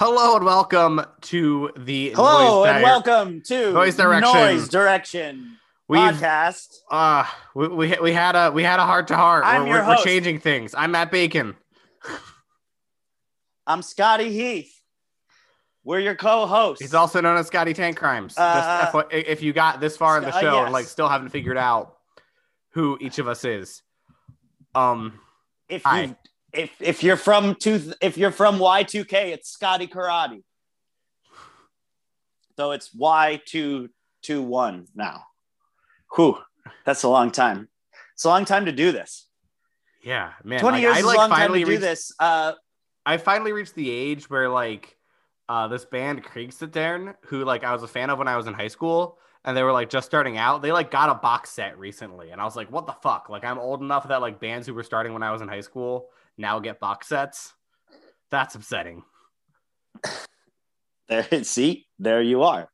Hello and welcome to the Hello Noise and welcome to Noise Direction. Noise Direction We've- podcast. Uh, we, we we had a we had a heart to heart. I'm We're, your we're, we're changing things. I'm Matt Bacon. I'm Scotty Heath. We're your co-host. He's also known as Scotty Tank Crimes. Uh, Just if you got this far in the Sc- uh, show and like still haven't figured out who each of us is. Um, if you if if you're from two if you're from Y2K, it's Scotty Karate. So it's Y221 now. Whew, that's a long time. It's a long time to do this. yeah, man. 20 like, years I is like a long time to finally do this. Uh, I finally reached the age where like uh this band Kriegstern, who like I was a fan of when I was in high school, and they were like just starting out. They like got a box set recently, and I was like, what the fuck? Like I'm old enough that like bands who were starting when I was in high school now get box sets. That's upsetting. there, see, there you are.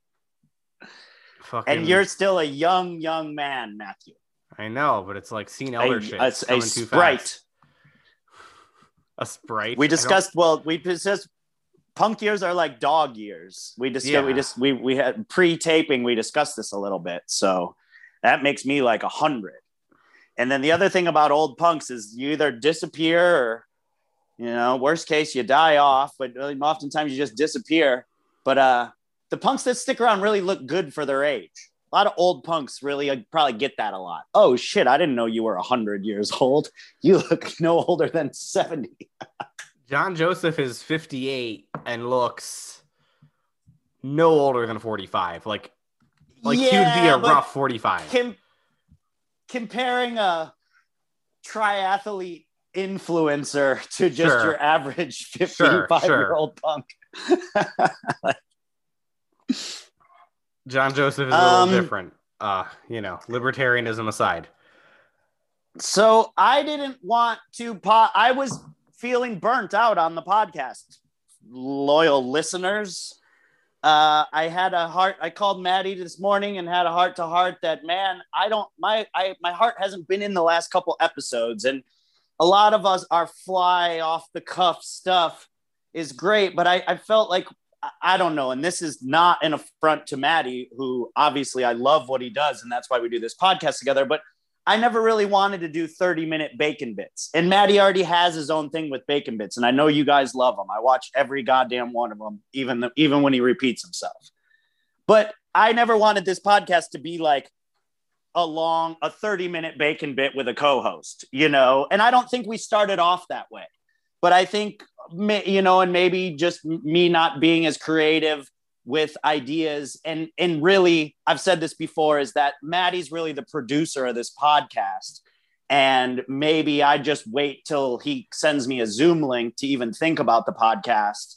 Fucking, And you're still a young, young man, Matthew. I know, but it's like seen A, elder shit. a, a sprite. A sprite. We discussed. Well, we discussed. Punk years are like dog years. We discussed. Yeah. We just we we had pre-taping. We discussed this a little bit. So that makes me like a hundred. And then the other thing about old punks is you either disappear or, you know, worst case you die off. But really, oftentimes you just disappear. But uh, the punks that stick around really look good for their age. A lot of old punks really uh, probably get that a lot. Oh shit! I didn't know you were hundred years old. You look no older than seventy. John Joseph is 58 and looks no older than 45. Like, like he would be a rough 45. com- comparing a triathlete influencer to just Sure. your average Sure, 55 sure. year old punk. John Joseph is a little Um, different. Uh, you know, libertarianism aside. so I didn't want to po- I was feeling burnt out on the podcast. Loyal listeners. Uh, I had a heart. I called Maddie this morning and had a heart to heart that man, I don't my I my heart hasn't been in the last couple episodes, and a lot of us our fly off the cuff stuff is great, but I, I felt like I- don't know, and this is not an affront to Maddie, who obviously I love what he does, and that's why we do this podcast together. But I never really wanted to do 30 minute bacon bits. And Maddie already has his own thing with bacon bits. And I know you guys love them. I watch every goddamn one of them, even, the, even when he repeats himself. But I never wanted this podcast to be like a long, a 30 minute bacon bit with a co host, you know? And I don't think we started off that way. But I think, you know, and maybe just me not being as creative with ideas. And and really I've said this before is that Maddie's really the producer of this podcast. And maybe I just wait till he sends me a Zoom link to even think about the podcast.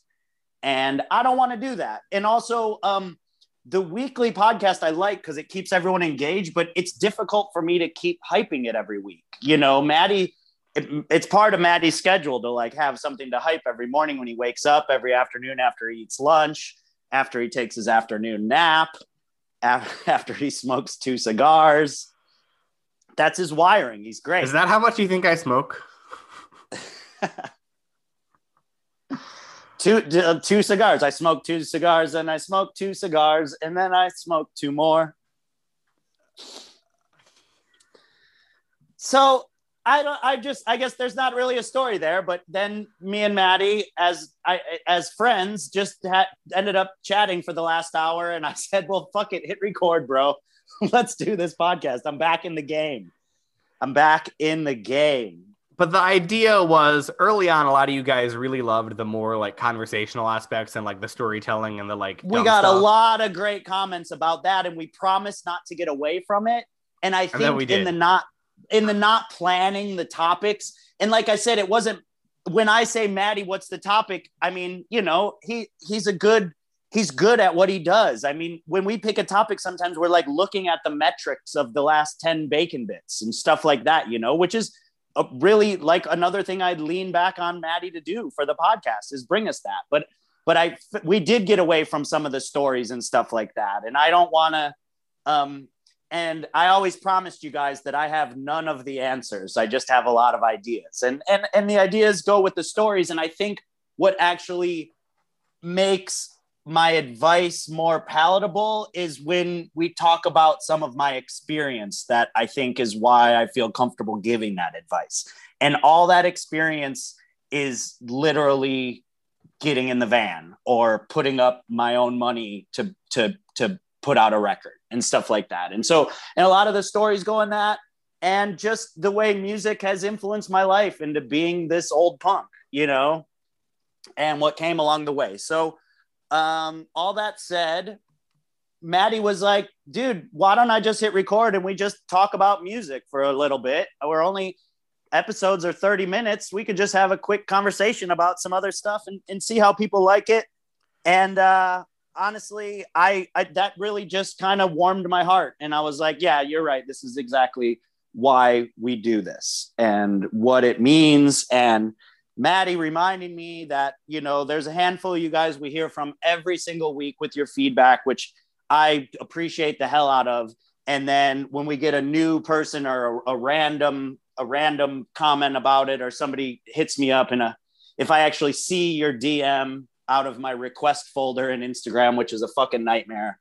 And I don't want to do that. And also um the weekly podcast I like because it keeps everyone engaged but it's difficult for me to keep hyping it every week. You know Maddie it, it's part of Maddie's schedule to like have something to hype every morning when he wakes up every afternoon after he eats lunch after he takes his afternoon nap, after he smokes two cigars. That's his wiring. He's great. Is that how much you think I smoke? two uh, two cigars? I smoke two cigars, and I smoke two cigars, and then I smoke two more. So I don't. I just. I guess there's not really a story there. But then me and Maddie, as I as friends, just had ended up chatting for the last hour, and I said, "Well, fuck it, hit record, bro. Let's do this podcast. I'm back in the game. I'm back in the game." but the idea was early on a lot of you guys really loved the more like conversational aspects and like the storytelling and the like we got a lot of great comments about that and we promised not to get away from it and i then we in did. the not in the not planning the topics. And like i said it wasn't when i say maddie what's the topic? I mean you know he he's a good he's good at what he does. I mean when we pick a topic sometimes we're like looking at the metrics of the last 10 bacon bits and stuff like that you know which is a really like another thing i'd lean back on maddie to do for the podcast is bring us that. But but I we did get away from some of the stories and stuff like that, and I don't want to. Um, and I always promised you guys that I have none of the answers. I just have a lot of ideas, and and and the ideas go with the stories. And I think what actually makes my advice more palatable is when we talk about some of my experience that I think is why I feel comfortable giving that advice. And all that experience is literally getting in the van or putting up my own money to to to put out a record and stuff like that. And so and a lot of the stories go in that and just the way music has influenced my life into being this old punk, you know, and what came along the way. So um all that said, Maddie was like, dude, why don't I just hit record and we just talk about music for a little bit? We're only episodes are 30 minutes. We could just have a quick conversation about some other stuff and, and see how people like it. And uh, honestly, I, I that really just kind of warmed my heart. And I was like, yeah, you're right. This is exactly why we do this and what it means. And Maddie reminding me that, you know, there's a handful of you guys we hear from every single week with your feedback, which I appreciate the hell out of. And then when we get a new person or a, a random a random comment about it or somebody hits me up in a if I actually see your DM out of my request folder in Instagram, which is a fucking nightmare,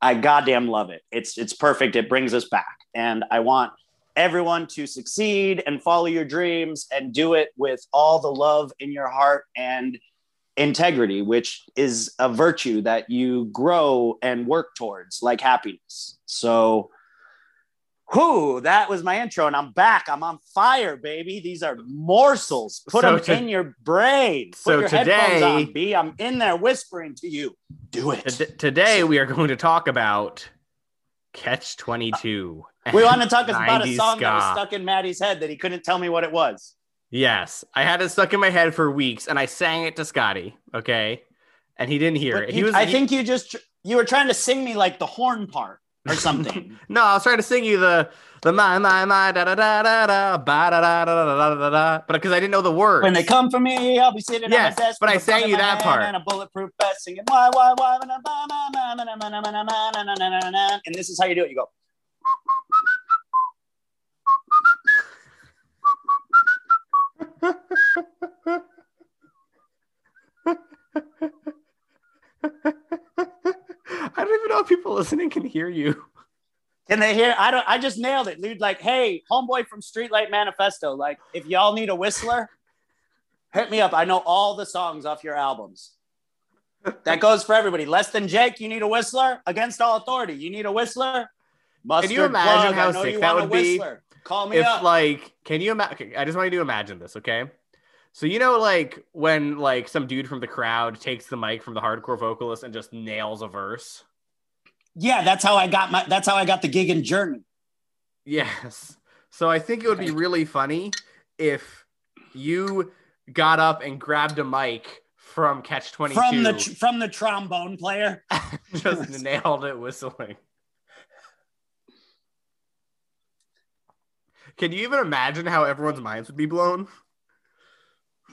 I goddamn love it. It's it's perfect. It brings us back. And I want everyone to succeed and follow your dreams and do it with all the love in your heart and integrity, which is a virtue that you grow and work towards, like happiness. So, whoo, that was my intro, and I'm back. I'm on fire, baby. These are morsels. Put So them to- in your brain. Put so your headphones today- on, B. I'm in there whispering to you. Do it. T- Today we are going to talk about Catch 22. We want to talk about a 90s song that was stuck in Maddie's head that he couldn't tell me what it was. Yes, I had it stuck in my head for weeks and I sang it to Scotty, okay? And he didn't hear But it. he- He was I he- think you just you were trying to sing me like the horn part or something. No, I was trying to sing you the the my my my da da da da da ba da da da da da da da but because I didn't know the words. when they come for me, I'll be sitting Yes, on my desk. but I sang you that part. and a bulletproof vest, singing why why why and this is how you do it. You go. I don't even know if people listening can hear you. Can they hear? I don't. I just nailed it, dude. Like, hey, homeboy from Streetlight Manifesto. Like, if y'all need a whistler, hit me up. I know all the songs off your albums. That goes for everybody. Less than Jake, you need a whistler. Against all authority, you need a whistler. Mustard you imagine plug, how sick that would be. Call me if up. like can you imagine i just want you to imagine this okay so you know like when like some dude from the crowd takes the mic from the hardcore vocalist and just nails a verse yeah, that's how I got my. That's how I got the gig in Journey. yes so i think it would be really funny if you got up and grabbed a mic from catch 22 From the tr- from the trombone player. just nailed it whistling can you even imagine how everyone's minds would be blown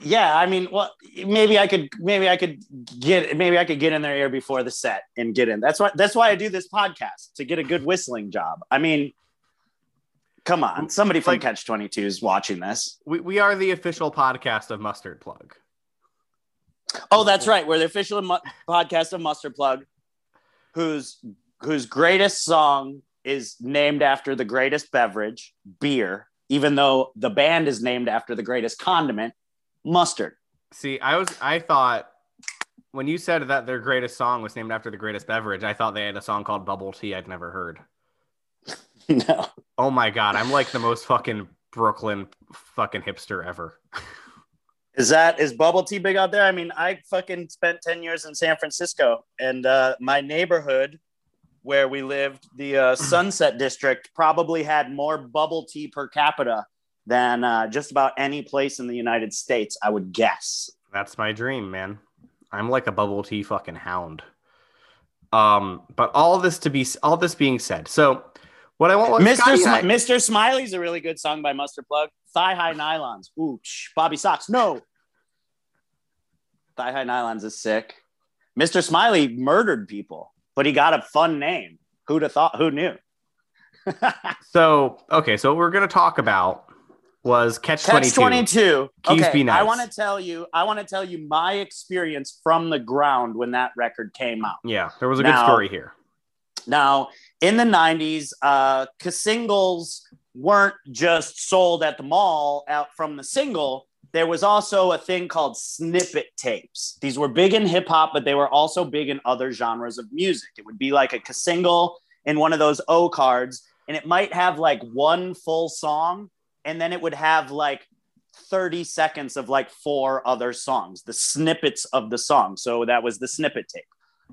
Yeah, I mean, well, maybe I could, maybe I could get, maybe I could get in their ear before the set and get in. That's why, that's why I do this podcast to get a good whistling job. I mean, come on, somebody from Like- Catch Twenty Two is watching this. we, we are the official podcast of mustard plug Oh, that's right. We're the official mu- podcast of Mustard Plug, whose whose greatest song is named after the greatest beverage, beer. Even though the band is named after the greatest condiment, mustard. See, I was I thought when you said that their greatest song was named after the greatest beverage, I thought they had a song called Bubble Tea I'd never heard. no. Oh my god, I'm like the most fucking Brooklyn fucking hipster ever. Is that is bubble tea big out there? I mean, I fucking spent 10 years in San Francisco and uh, my neighborhood where we lived, the uh, Sunset District, probably had more bubble tea per capita than uh, just about any place in the United States, I would guess. That's my dream, man. I'm like a bubble tea fucking hound. Um, but all this to be all this being said, so what I want, Mr. I- Mr. Smiley's a really good song by Mustard Plug. Thigh High Nylons. Ooh, shh, Bobby Socks. No. Thigh High Nylons is sick. Mr. Smiley murdered people, but he got a fun name. Who'd have thought? Who knew? So okay, so we're gonna talk about was Catch Catch 22. 22. Keys Okay, Be Nice. I want to tell you, I want to tell you my experience from the ground when that record came out. Yeah, there was a good story here. Now, in the 90s, uh, singles weren't just sold at the mall out from the single. There was also a thing called snippet tapes. These were big in hip hop, but they were also big in other genres of music. It would be like a single in one of those O cards, and it might have like one full song, and then it would have like 30 seconds of like four other songs, the snippets of the song. So that was the snippet tape.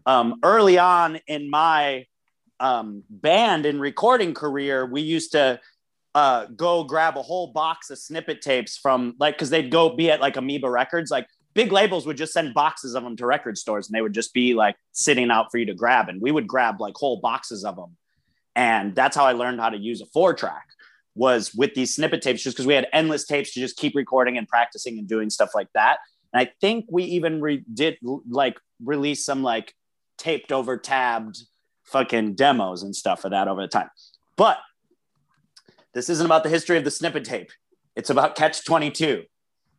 Um, early on in my um, band and recording career, we used to uh, go grab a whole box of snippet tapes from like because they'd go be at like Amoeba Records, like big labels would just send boxes of them to record stores, and they would just be like sitting out for you to grab, and we would grab like whole boxes of them, and that's how I learned how to use a four track was with these snippet tapes just because we had endless tapes to just keep recording and practicing and doing stuff like that. And i think we even re- did like release some like taped over tabbed fucking demos and stuff of that over the time. But this isn't about the history of the snippet tape. It's about catch 22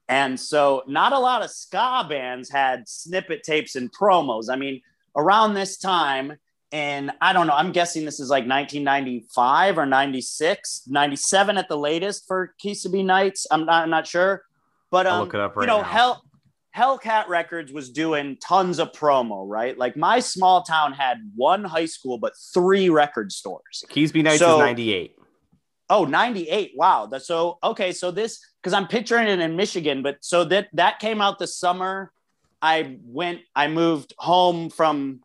and so not a lot of ska bands had snippet tapes and promos. I mean around this time and I don't know, I'm guessing this is like 1995 or 96, 97 at the latest for Keasbey Nights. I'm not, I'm not sure. But um, look it up you know, now. Hell Hellcat Records was doing tons of promo, right? Like my small town had one high school, but three record stores. Keasbey Nights So- is 98. Oh, 98. Wow. That's so okay. So this because I'm picturing it in Michigan, but so that that came out the summer. I went, I moved home from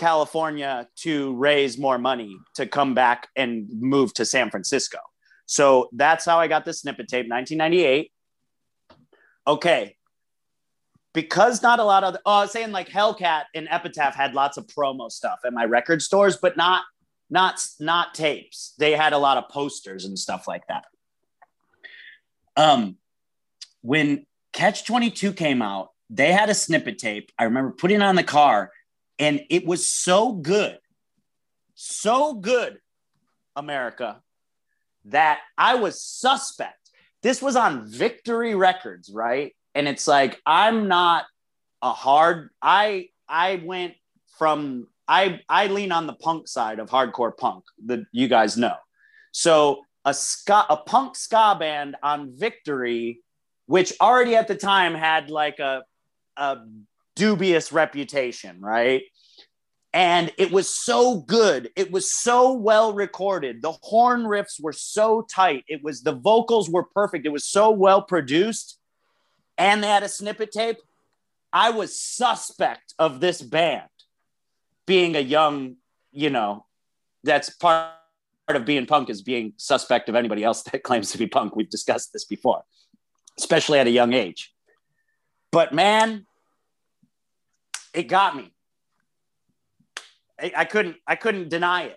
California to raise more money to come back and move to San Francisco. So that's how I got the snippet tape, 1998. Okay. Because not a lot of, oh, I was saying like Hellcat and Epitaph had lots of promo stuff at my record stores, but not not not tapes. They had a lot of posters and stuff like that. Um, when Catch 22 came out, they had a snippet tape. I remember putting on the car, and it was so good, so good, America, that I was suspect. This was on Victory Records, right? And it's like I'm not a hard. I I went from I I lean on the punk side of hardcore punk that you guys know. So a ska a punk ska band on Victory, which already at the time had like a a dubious reputation, right? And it was so good. It was so well recorded. The horn riffs were so tight. It was the vocals were perfect. It was so well produced. And they had a snippet tape. I was suspect of this band being a young, you know, that's part of being punk is being suspect of anybody else that claims to be punk. We've discussed this before, especially at a young age. But man, it got me. I, I couldn't, I couldn't deny it.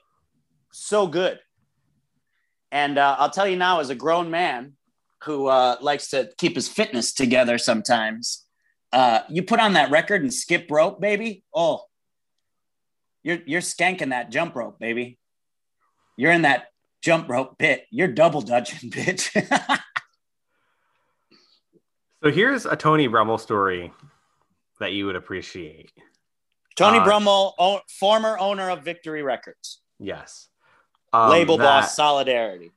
So good. And uh, I'll tell you now, as a grown man who uh, likes to keep his fitness together sometimes, uh, you put on that record and skip rope, baby. Oh, you're you're skanking that jump rope, baby. You're in that jump rope bit. You're double dutching, bitch. So here's a Tony Brummel story that you would appreciate. Tony Uh, Brummel, o- former owner of Victory Records, Yes. Um, label that boss, Solidarity.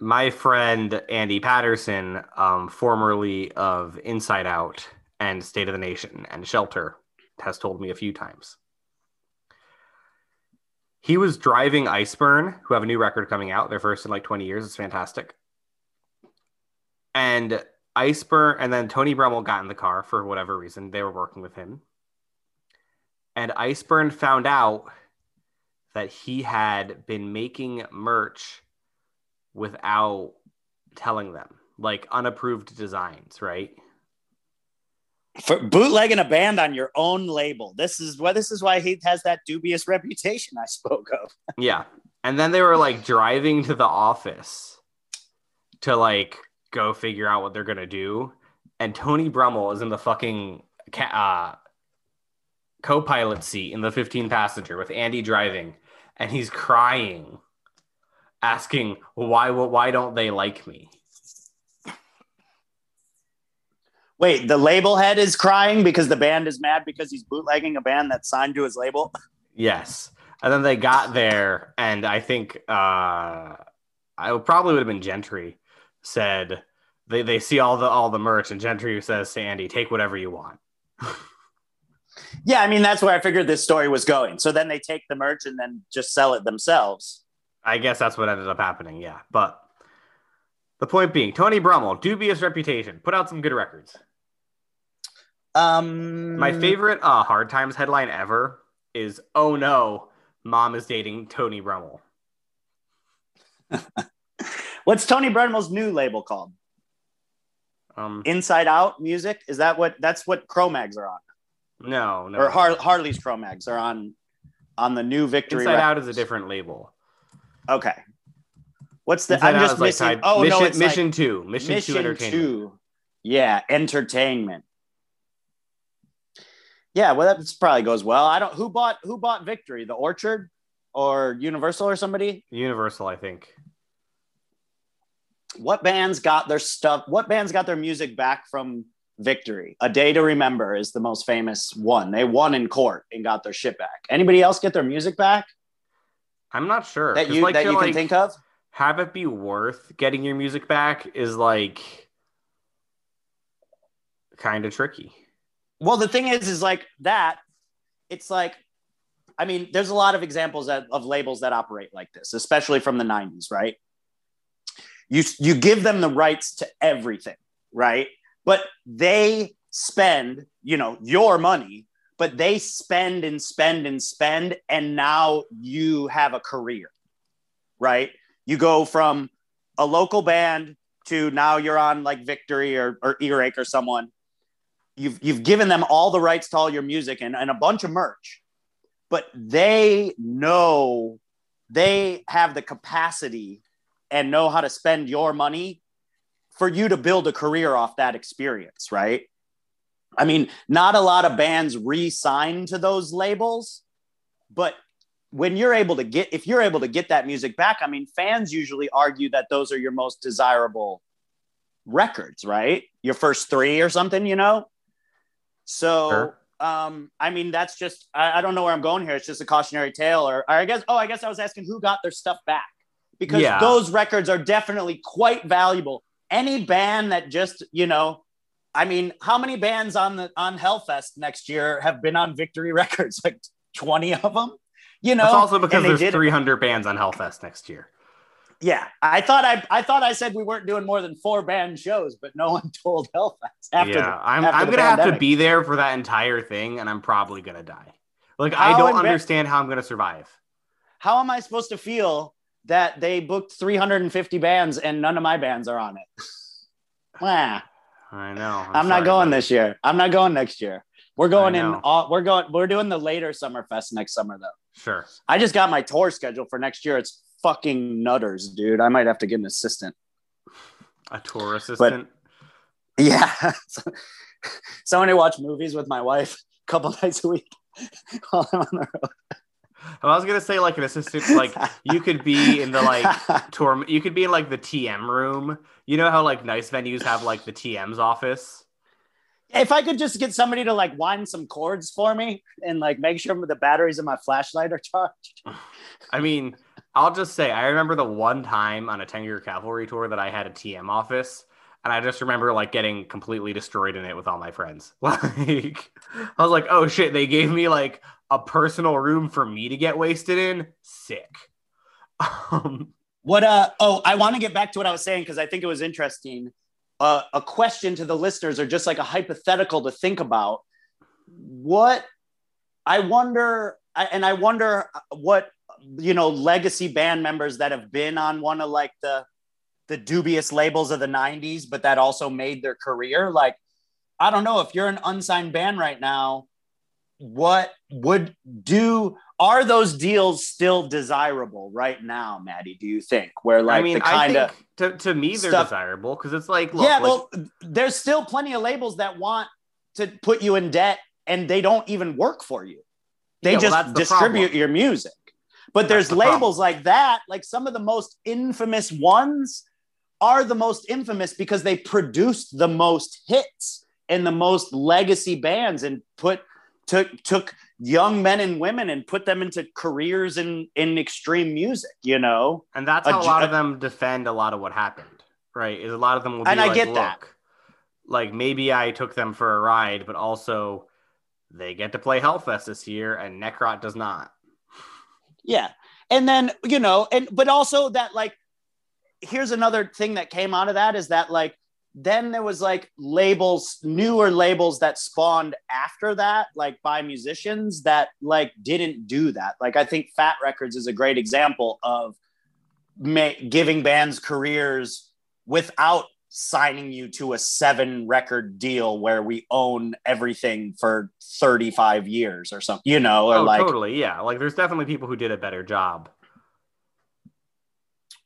My friend Andy Patterson, um, formerly of Inside Out and State of the Nation and Shelter, has told me a few times. He was driving Iceburn, who have a new record coming out, their first in like 20 years. It's fantastic. and Iceburn and then Tony Brummel got in the car for whatever reason. They were working with him. And Iceburn found out that he had been making merch without telling them, like unapproved designs, right? For bootlegging a band on your own label. This is why this is why he has that dubious reputation I spoke of. Yeah. And then they were like driving to the office to like go figure out what they're gonna do. And Tony Brummel is in the fucking ca- uh, co-pilot seat in the 15 passenger with Andy driving, and he's crying, asking why why don't they like me? Wait, the label head is crying because the band is mad because he's bootlegging a band that's signed to his label. Yes. And then they got there, and I think uh, I probably would have been Gentry said they, they see all the all the merch, and Gentry says to Andy, "Take whatever you want." Yeah, I mean that's where I figured this story was going. So then they take the merch and then just sell it themselves. I guess that's what ended up happening. Yeah, but the point being, Tony Brummel, dubious reputation, put out some good records. Um, My favorite uh, Hard Times headline ever is "Oh no, mom is dating Tony Brummel." What's Tony Brummel's new label called? Um, Inside Out Music. Is that what? That's what Cro-Mags are on, no, no, or Har- Harley's Cro-Mags are on on the new Victory. Inside Out is a different label. Okay. What's the? Inside I'm just is like missing. oh Mission, no, it's Mission like Two, Mission, Two Entertainment. Two. Yeah, entertainment. Yeah, well, that probably goes well. I don't. Who bought Who bought Victory? The Orchard or Universal or somebody? Universal, I think. What bands got their stuff? What bands got their music back from Victory? A Day to Remember is the most famous one. They won in court and got their shit back. Anybody else get their music back I'm not sure that you like, that you can like, think of? Have it be worth getting your music back is like kind of tricky. Well, the thing is, is like that. It's like, I mean, there's a lot of examples that, of labels that operate like this, especially from the '90s, right? You you give them the rights to everything, right? But they spend, you know, your money, but they spend and spend and spend, and now you have a career, right? You go from a local band to now you're on like Victory or, or Earache or someone you've you've given them all the rights to all your music and, and a bunch of merch but they know they have the capacity and know how to spend your money for you to build a career off that experience right i mean not a lot of bands re-sign to those labels but when you're able to get if you're able to get that music back i mean fans usually argue that those are your most desirable records right your first three or something you know so, Sure. um, I mean, that's just, I, I don't know where I'm going here. It's just a cautionary tale. Or, or I guess, oh, I guess I was asking who got their stuff back because Yeah. those records are definitely quite valuable. Any band that just, you know, I mean, how many bands on the on Hellfest next year have been on Victory Records? Like 20 of them, you know. it's also because there's did- 300 bands on Hellfest next year. Yeah, I thought I I thought I said we weren't doing more than four band shows, but no one told Hellfest after. yeah, the- I'm, after I'm gonna have to be there for that entire thing, and I'm probably gonna die. Like How I don't understand how I'm gonna survive. how am I supposed to feel that they booked 350 bands and none of my bands are on it? Wah. I know. I'm, not going this year. I'm not going next year. We're going in. All, we're going. We're doing the later Summerfest next summer though. Sure. I just got my tour schedule for next year. It's fucking nutters, dude. I might have to get an assistant. A tour assistant. But, Yeah, someone to watch movies with my wife a couple nights a week while I'm on the road. I was gonna say like an assistant, like you could be in the like tour. You could be in like the TM room. You know how like nice venues have like the TM's office. if I could just get somebody to like wind some cords for me and like make sure the batteries in my flashlight are charged. I mean, I'll just say I remember the one time on a 10 year cavalry tour that I had a TM office. And I just remember like getting completely destroyed in it with all my friends. Like, I was like, oh shit, they gave me like a personal room for me to get wasted in. Sick. Um, What uh oh, I want to get back to what I was saying because I think it was interesting. a, a question to the listeners or just like a hypothetical to think about. What I wonder, and I wonder what you know legacy band members that have been on one of like the the dubious labels of the 90s but that also made their career like i don't know if you're an unsigned band right now what would do are those deals still desirable right now maddie do you think where like I mean, the kind of to, to me they're stuff- desirable because it's like, look, yeah like, well there's still plenty of labels that want to put you in debt and they don't even work for you they Yeah, well, just the distribute problem. your music but there's the problem. labels like that like some of the most infamous ones are the most infamous because they produced the most hits and the most legacy bands and put took took young men and women and put them into careers in in extreme music you know and that's a how a ju- lot of them defend a lot of what happened, right? Is a lot of them will be And I like, get look, that. like maybe I took them for a ride, but also they get to play Hellfest this year, and Necrot does not. Yeah. And then, you know, and but also that like here's another thing that came out of that is that like then there was like labels, newer labels that spawned after that, like by musicians that like didn't do that. Like I think Fat Records is a great example of ma- giving bands careers without signing you to a seven record deal where we own everything for 35 years or something, you know, or oh, like totally, yeah. Like there's definitely people who did a better job.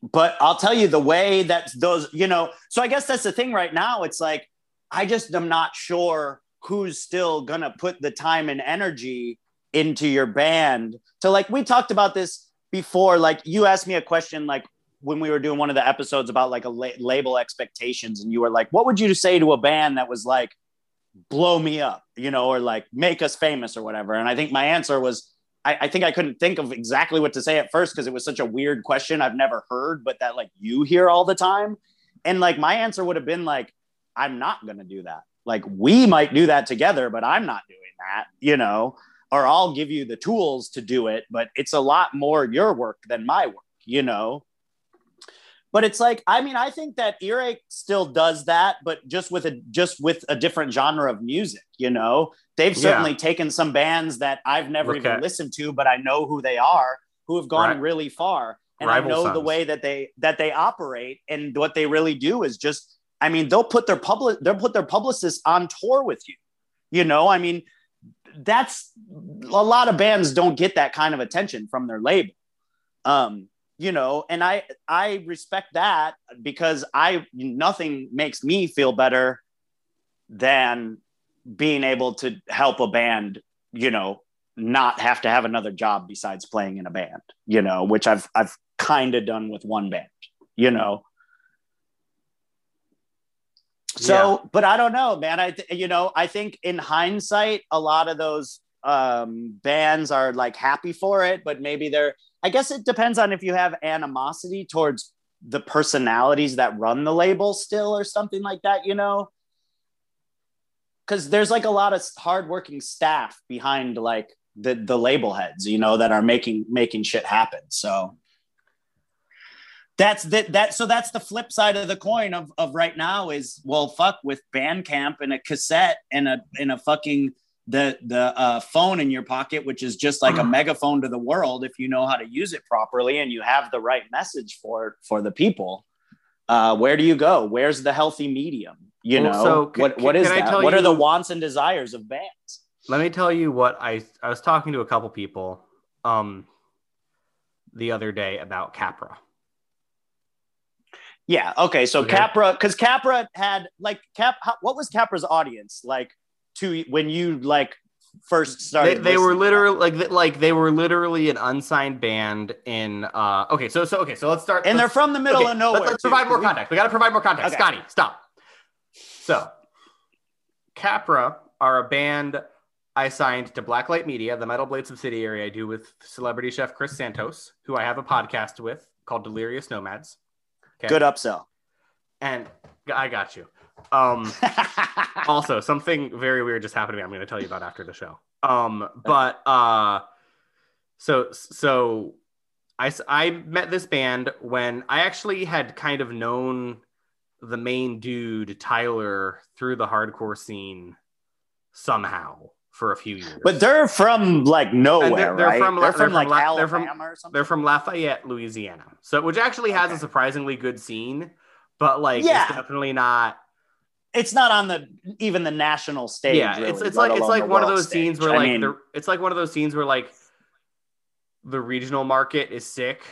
But I'll tell you the way that those, you know, so I guess that's the thing right now. It's like, I just am not sure who's still going to put the time and energy into your band So, like, we talked about this before. Like, you asked me a question, like, when we were doing one of the episodes about like a la- label expectations, and you were like, what would you say to a band that was like, blow me up, you know, or like make us famous or whatever? And I think my answer was, I, I think I couldn't think of exactly what to say at first because it was such a weird question I've never heard, but that like you hear all the time. And like my answer would have been like, I'm not going to do that. Like we might do that together, but I'm not doing that, you know, or I'll give you the tools to do it, but it's a lot more your work than my work, you know. But it's like, I mean, I think that Earache still does that, but just with a just with a different genre of music, you know. They've Yeah. certainly taken some bands that I've never Look even at- listened to, but I know who they are, who have gone Ri- really far. And Rival I know the way that they that they operate and what they really do is just I mean, they'll put their public they'll put their publicists on tour with you. You know, I mean, that's a lot of bands don't get that kind of attention from their label. Um, you know, and I I respect that because I nothing makes me feel better than being able to help a band, you know, not have to have another job besides playing in a band, you know, which I've I've kind of done with one band, you know. So, but I don't know, man. I th- you know, I think in hindsight, a lot of those um, bands are like happy for it, but maybe they're. I guess it depends on if you have animosity towards the personalities that run the label still, or something like that. You know, because there's like a lot of hardworking staff behind like the the label heads, you know, that are making making shit happen. So that's that that so that's the flip side of the coin of of right now is well fuck with Bandcamp and a cassette and a and a fucking the the uh, phone in your pocket, which is just like a megaphone to the world if you know how to use it properly and you have the right message for for the people. Uh, where do you go? Where's the healthy medium? You Well, know so c- what what is can that? What are the wants and desires of bands? Let me tell you what I I was talking to a couple people um the other day about Capra. Yeah. Okay. So Okay. Capra, because Capra had like Cap. How, what was Capra's audience like to when you like first started? they were literally like like they were literally an unsigned band in uh okay so so okay so let's start and they're from the middle okay, of nowhere. Let's, let's provide more context. We got to provide more context. Okay. Scotty, stop. So, Capra are a band I signed to Blacklight Media, the Metal Blade subsidiary I do with celebrity chef Chris Santos, who I have a podcast with called Delirious Nomads. Okay. Good upsell. And I got you. Um, also, something very weird just happened to me. I'm going to tell you about after the show. Um, but uh, so so I I met this band when I actually had kind of known the main dude Tyler through the hardcore scene somehow for a few years. But they're from like nowhere, they're- they're right? from they're they're from like from La- they're from- Alabama or something. they're from Lafayette, Louisiana. So which actually has a surprisingly good scene, but like Yeah. it's definitely not It's not on the even the national stage. yeah, really, it's it's like it's like one of world those scenes stage. where I like mean, the it's like one of those scenes where like the regional market is sick.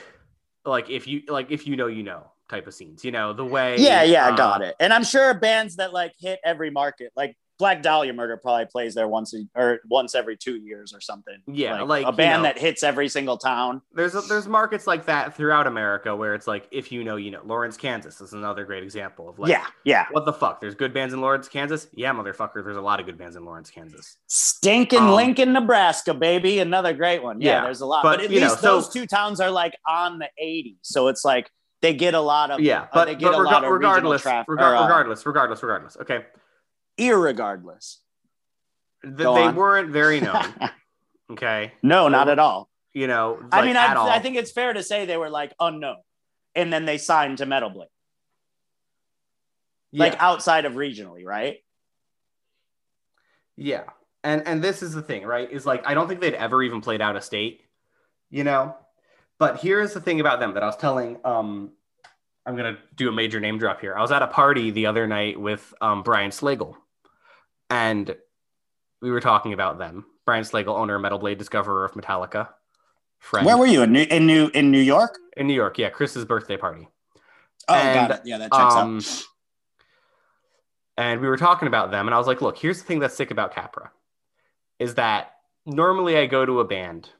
Like if you like if you know you know type of scenes, you know the way. yeah, yeah, I uh, got it. And I'm sure bands that like hit every market, like Black Dahlia Murder, probably plays there once a, or once every two years or something. Yeah, like, a you band know. that hits every single town. There's a, there's markets like that throughout America where it's like if you know you know. Lawrence, Kansas is another great example of like yeah, yeah. what the fuck? There's good bands in Lawrence, Kansas. Yeah, motherfucker. There's a lot of good bands in Lawrence, Kansas. Stinking Um, Lincoln, Nebraska, baby. Another great one. Yeah, Yeah, there's a lot. but, But, at you know, least so- those two towns are like on the 80. So it's like they get a lot of Yeah, uh, but, they get but a lot rega- of regardless, traffic. regar- regardless, regardless, regardless. Okay, irregardless. Th- Go they on. weren't very known. Okay, no, not at all. you know. I mean, I. I think it's fair to say they were like unknown, and then they signed to Metal Blade, like outside of regionally, right? yeah, and and this is the thing, right? Is like I don't think they'd ever even played out of state, you know. But here's the thing about them that I was telling. Um, I'm gonna do a major name drop here. I was at a party the other night with um, Brian Slagel, and we were talking about them. Brian Slagel, owner, of Metal Blade, discoverer of Metallica, friend Where were you in New in New in New York? in New York. Yeah, Chris's birthday party. Oh, And, got it. Yeah, that checks Um, out. and we were talking about them, and I was like, "Look, here's the thing that's sick about Capra, is that normally I go to a band,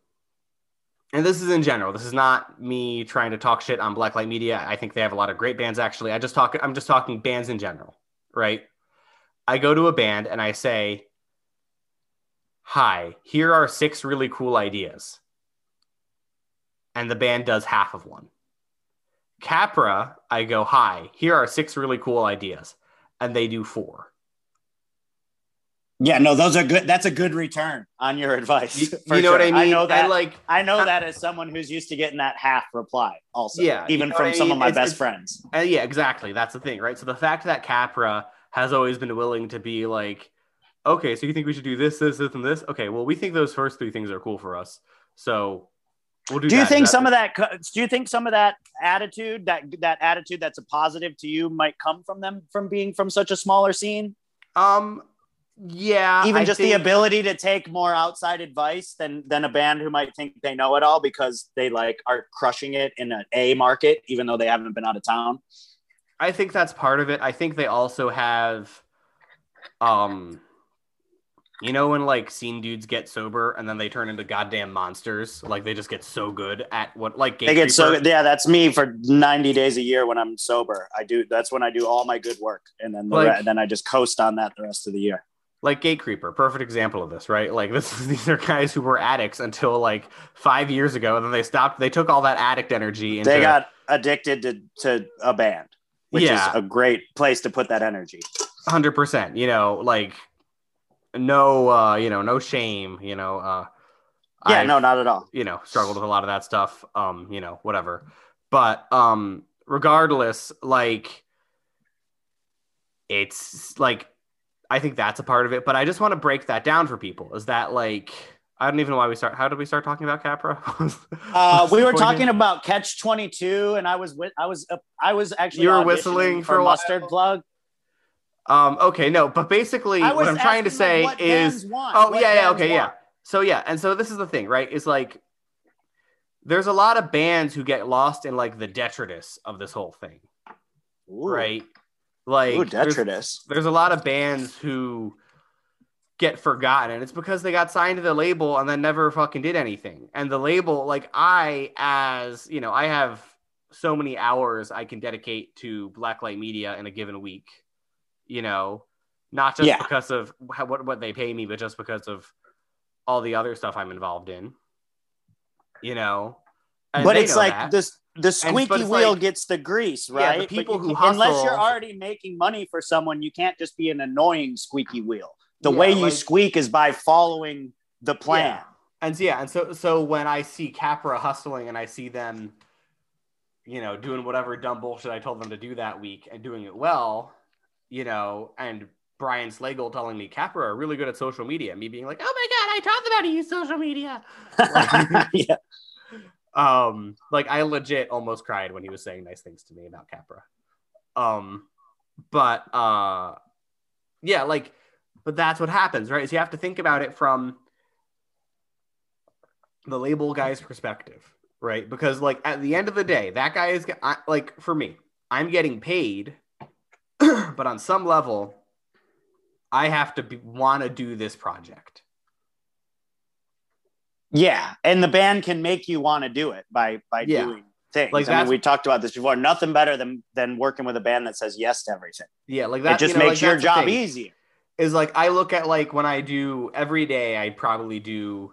and this is in general. This is not me trying to talk shit on Blacklight Media. I think they have a lot of great bands. Actually, I just talk. I'm just talking bands in general, right? I go to a band and I say, "Hi, here are six really cool ideas," and the band does half of one. Capra, I go, "Hi, here are six really cool ideas," and they do four. Yeah, no, those are good. That's a good return on your advice. You, you know sure. what I mean? I know that. And like, I know that as someone who's used to getting that half reply, also. Yeah, you even know from what I some mean? of my It's- best it's- friends. uh, yeah, exactly. That's the thing, right? So the fact that Capra has always been willing to be like, okay, so you think we should do this, this, this, and this? Okay, well, we think those first three things are cool for us, so we'll do. Do you that. think That- some of that? Do you think some of that attitude, that that attitude that's a positive to you, might come from them from being from such a smaller scene? Um, yeah, Even I just the ability to take more outside advice than than a band who might think they know it all because they like are crushing it in an A market, even though they haven't been out of town. I think that's part of it. I think they also have, um, you know, when like scene dudes get sober and then they turn into goddamn monsters. Like they just get so good at what like They get so Gatekeeper- yeah. That's me for ninety days a year when I'm sober. I do. That's when I do all my good work, and then the Like- re- then I just coast on that the rest of the year. like Gatecreeper, perfect example of this, right? Like this is these are guys who were addicts until like five years ago, and then they stopped. They took all that addict energy into They got addicted to to a band, which Yeah. is a great place to put that energy. hundred percent. You know, like no, uh, you know, no shame. You know, uh, Yeah, I've- no, not at all. you know struggled with a lot of that stuff um you know whatever but um regardless like it's like i think that's a part of it but i just want to break that down for people is that like i don't even know why we start how did we start talking about capra Uh, we were talking about Catch Twenty Two, and I was with I was uh, I was actually You were whistling for a while? mustard plug. um okay no but basically what i'm trying to say is want, oh what yeah yeah okay yeah so yeah and so this is the thing right is like there's a lot of bands who get lost in like the detritus of this whole thing Ooh. right like Ooh, there's- detritus. there's a lot of bands who get forgotten it's because they got signed to the label and then never fucking did anything and the label like i as you know i have so many hours i can dedicate to blacklight media in a given week you know not just Yeah. because of how, what, what they pay me but just because of all the other stuff i'm involved in you know And But it's know like that. this the squeaky it's wheel like- gets the grease, Yeah, the right? People who can- unless you're already making money for someone, you can't just be an annoying squeaky wheel. The Yeah, way you like- squeak is by following the plan. Yeah. And so, yeah, and so so when I see Capra hustling and I see them, you know, doing whatever dumb bullshit I told them to do that week and doing it well, you know, and Brian Slagel telling me Capra are really good at social media, me being like, oh my god, I taught them how to use social media. yeah. Um, like I legit almost cried when he was saying nice things to me about Capra. Um, but uh, yeah, like, but that's what happens, right? Is you have to think about it from the label guy's perspective, right? Because like at the end of the day, that guy is I, like for me, I'm getting paid, but on some level, I have to want to do this project. Yeah, and the band can make you want to do it by by Yeah. doing things. Like I mean, we talked about this before. Nothing better than than working with a band that says yes to everything. Yeah, like that it just you know, makes like, your job easier. Is like I look at like when I do every day, I probably do.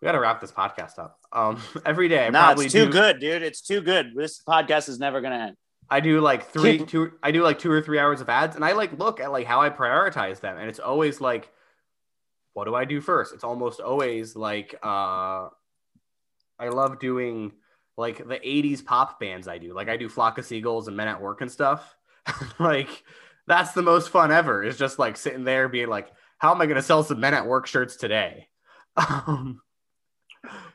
We got to wrap this podcast up. Um, every day I No, probably it's too do. good, dude. It's too good. This podcast is never gonna end. I do like three, two. I do like two or three hours of ads, and I like look at like how I prioritize them, and it's always like, what do I do first? It's almost always like, uh, I love doing like the '80s pop bands. I do like I do Flock of Seagulls and Men at Work and stuff. like that's the most fun ever. Is just like sitting there being like, how am I going to sell some Men at Work shirts today? Um,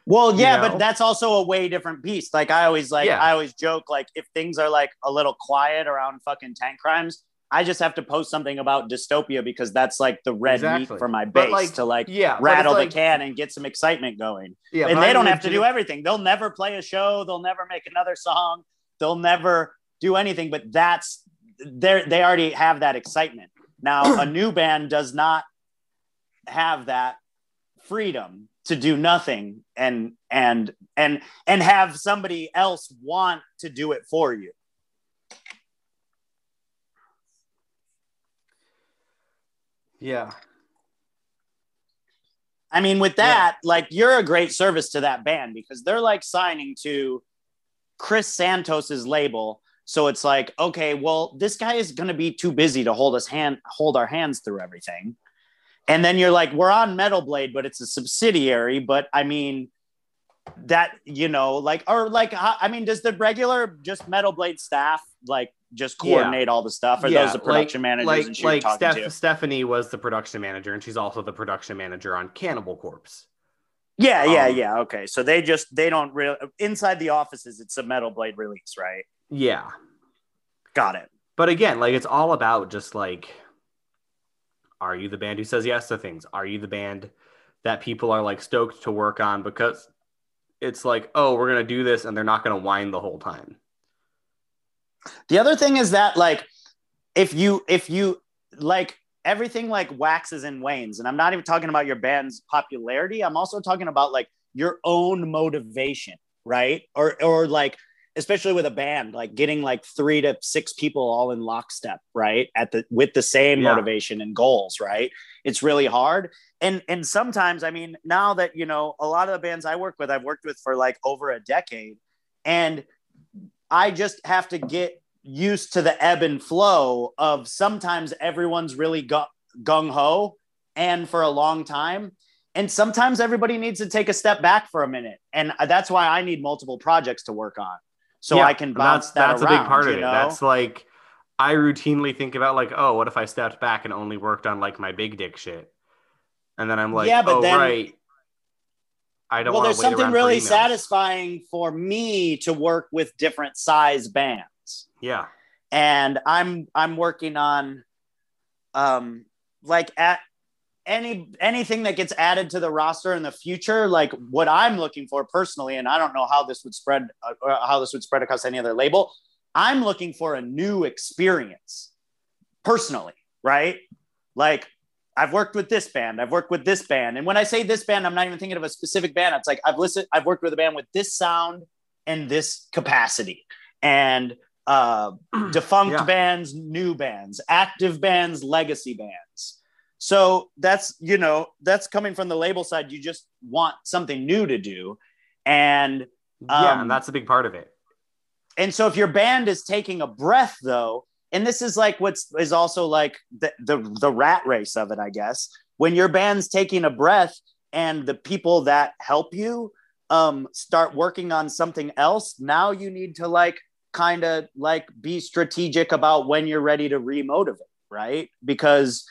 Well, You yeah, know? but that's also a way different beast. Like I always like Yeah. I always joke like if things are like a little quiet around fucking Tankcrimes, I just have to post something about dystopia because that's like the red Exactly. meat for my base like, to like yeah, rattle it's the can and get some excitement going. Yeah, and they I'm don't have to do everything. They'll never play a show. They'll never make another song. They'll never do anything. But that's they they already have that excitement. Now a new band does not have that freedom to do nothing and and and and have somebody else want to do it for you. Yeah, I mean, with that, like you're a great service to that band because they're like signing to Chris Santos's label. So it's like, okay, well, this guy is gonna be too busy to hold us hand hold our hands through everything. And then you're like, we're on Metal Blade, but it's a subsidiary. But I mean, that you know, like, or like, I mean, does the regular just Metal Blade staff like just Yeah. coordinate all the stuff? Or yeah, those the production like, managers like, and like Steph- to? Stephanie was the production manager, and she's also the production manager on Cannibal Corpse. Yeah, yeah, Um, yeah. Okay, so they just they don't really inside the offices. It's a Metal Blade release, right? Yeah, Got it. but again, like it's all about just like, are you the band who says yes to things? Are you the band that people are like stoked to work on because it's like, oh, we're gonna do this, and they're not gonna whine the whole time. The other thing is that like if you if you like everything like waxes and wanes, and I'm not even talking about your band's popularity. I'm also talking about like your own motivation, right? Or or like especially with a band, like getting like three to six people all in lockstep, right? At the with the same Yeah. motivation and goals, right? It's really hard. And and sometimes, I mean, now that you know, a lot of the bands I work with, I've worked with for like over a decade, and I just have to get used to the ebb and flow of sometimes everyone's really gu- gung ho and for a long time. And sometimes everybody needs to take a step back for a minute. And uh, that's why I need multiple projects to work on. So Yeah, I can bounce that's, that that's around, a big part of it. know? That's like I routinely think about like, oh, what if I stepped back and only worked on like my big dick shit, and then I'm like, Yeah, but oh then- right, I don't. well, there's something around for really satisfying for me to work with different size bands. Yeah, and I'm I'm working on um like at any anything that gets added to the roster in the future like what I'm looking for personally and I don't know how this would spread uh, how this would spread across any other label I'm looking for a new experience personally right like I've worked with this band I've worked with this band and when I say this band I'm not even thinking of a specific band it's like I've listened I've worked with a band with this sound and this capacity and uh, defunct Yeah. bands, new bands, active bands, legacy bands. So that's you know that's coming from the label side. You just want something new to do, and yeah, Um, and that's a big part of it. and so if your band is taking a breath though, and this is like what's is also like the the, the rat race of it, I guess. When your band's taking a breath and the people that help you um start working on something else, now you need to like kind of like be strategic about when you're ready to remotivate, right? Because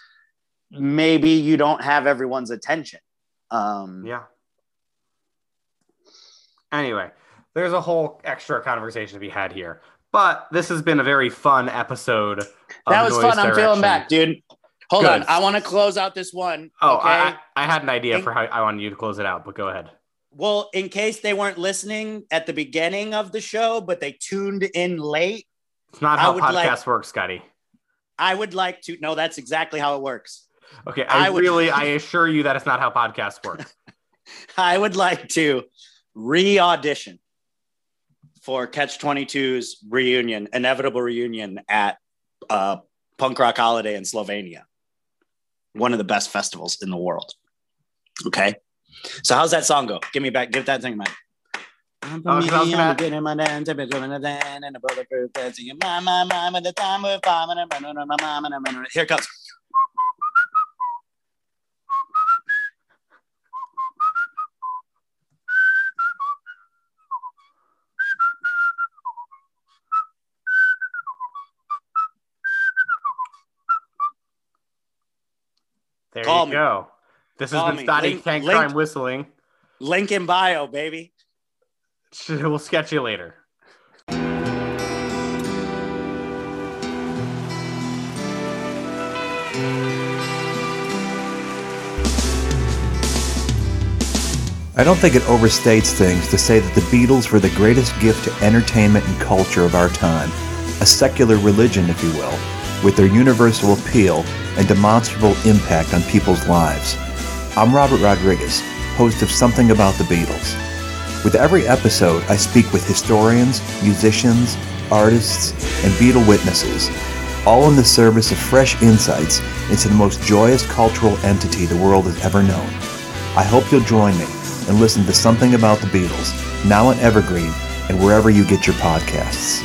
maybe you don't have everyone's attention. Um Yeah. Anyway, there's a whole extra conversation to be had here. But this has been a very fun episode. of that was Noise fun. I'm feeling Direction. back, dude. Hold Good. on. I want to close out this one. Oh, okay. I, I had an idea In- for how I wanted you to close it out, but go ahead. well, in case they weren't listening at the beginning of the show, but they tuned in late, It's not how podcasts like- work, Scotty. I would like to. No, that's exactly how it works. Okay, I, I would- really, I assure you that it's not how podcasts work. I would like to re audition for Catch 22's reunion, inevitable reunion at uh, Punk Rock Holiday in Slovenia, one of the best festivals in the world. Okay. So, how's that song go? Give me back, give that thing back. Oh, 'cause I was gonna- I'm my dance, I'm doing a dance, and a bulletproof vest, my, my, my, my, the time we're bombing, and running on my mom, and I'm running- Here it comes. There Call you me. go. This has been me. Scotty Link- Tank link- Crime whistling. Link in bio, baby. We'll sketch you later. I don't think it overstates things to say that the Beatles were the greatest gift to entertainment and culture of our time, a secular religion, if you will, with their universal appeal and demonstrable impact on people's lives. I'm Robert Rodriguez, host of Something About the Beatles. With every episode, I speak with historians, musicians, artists, and Beatle witnesses, all in the service of fresh insights into the most joyous cultural entity the world has ever known. I hope you'll join me and listen to Something About the Beatles, now on Evergreen and wherever you get your podcasts.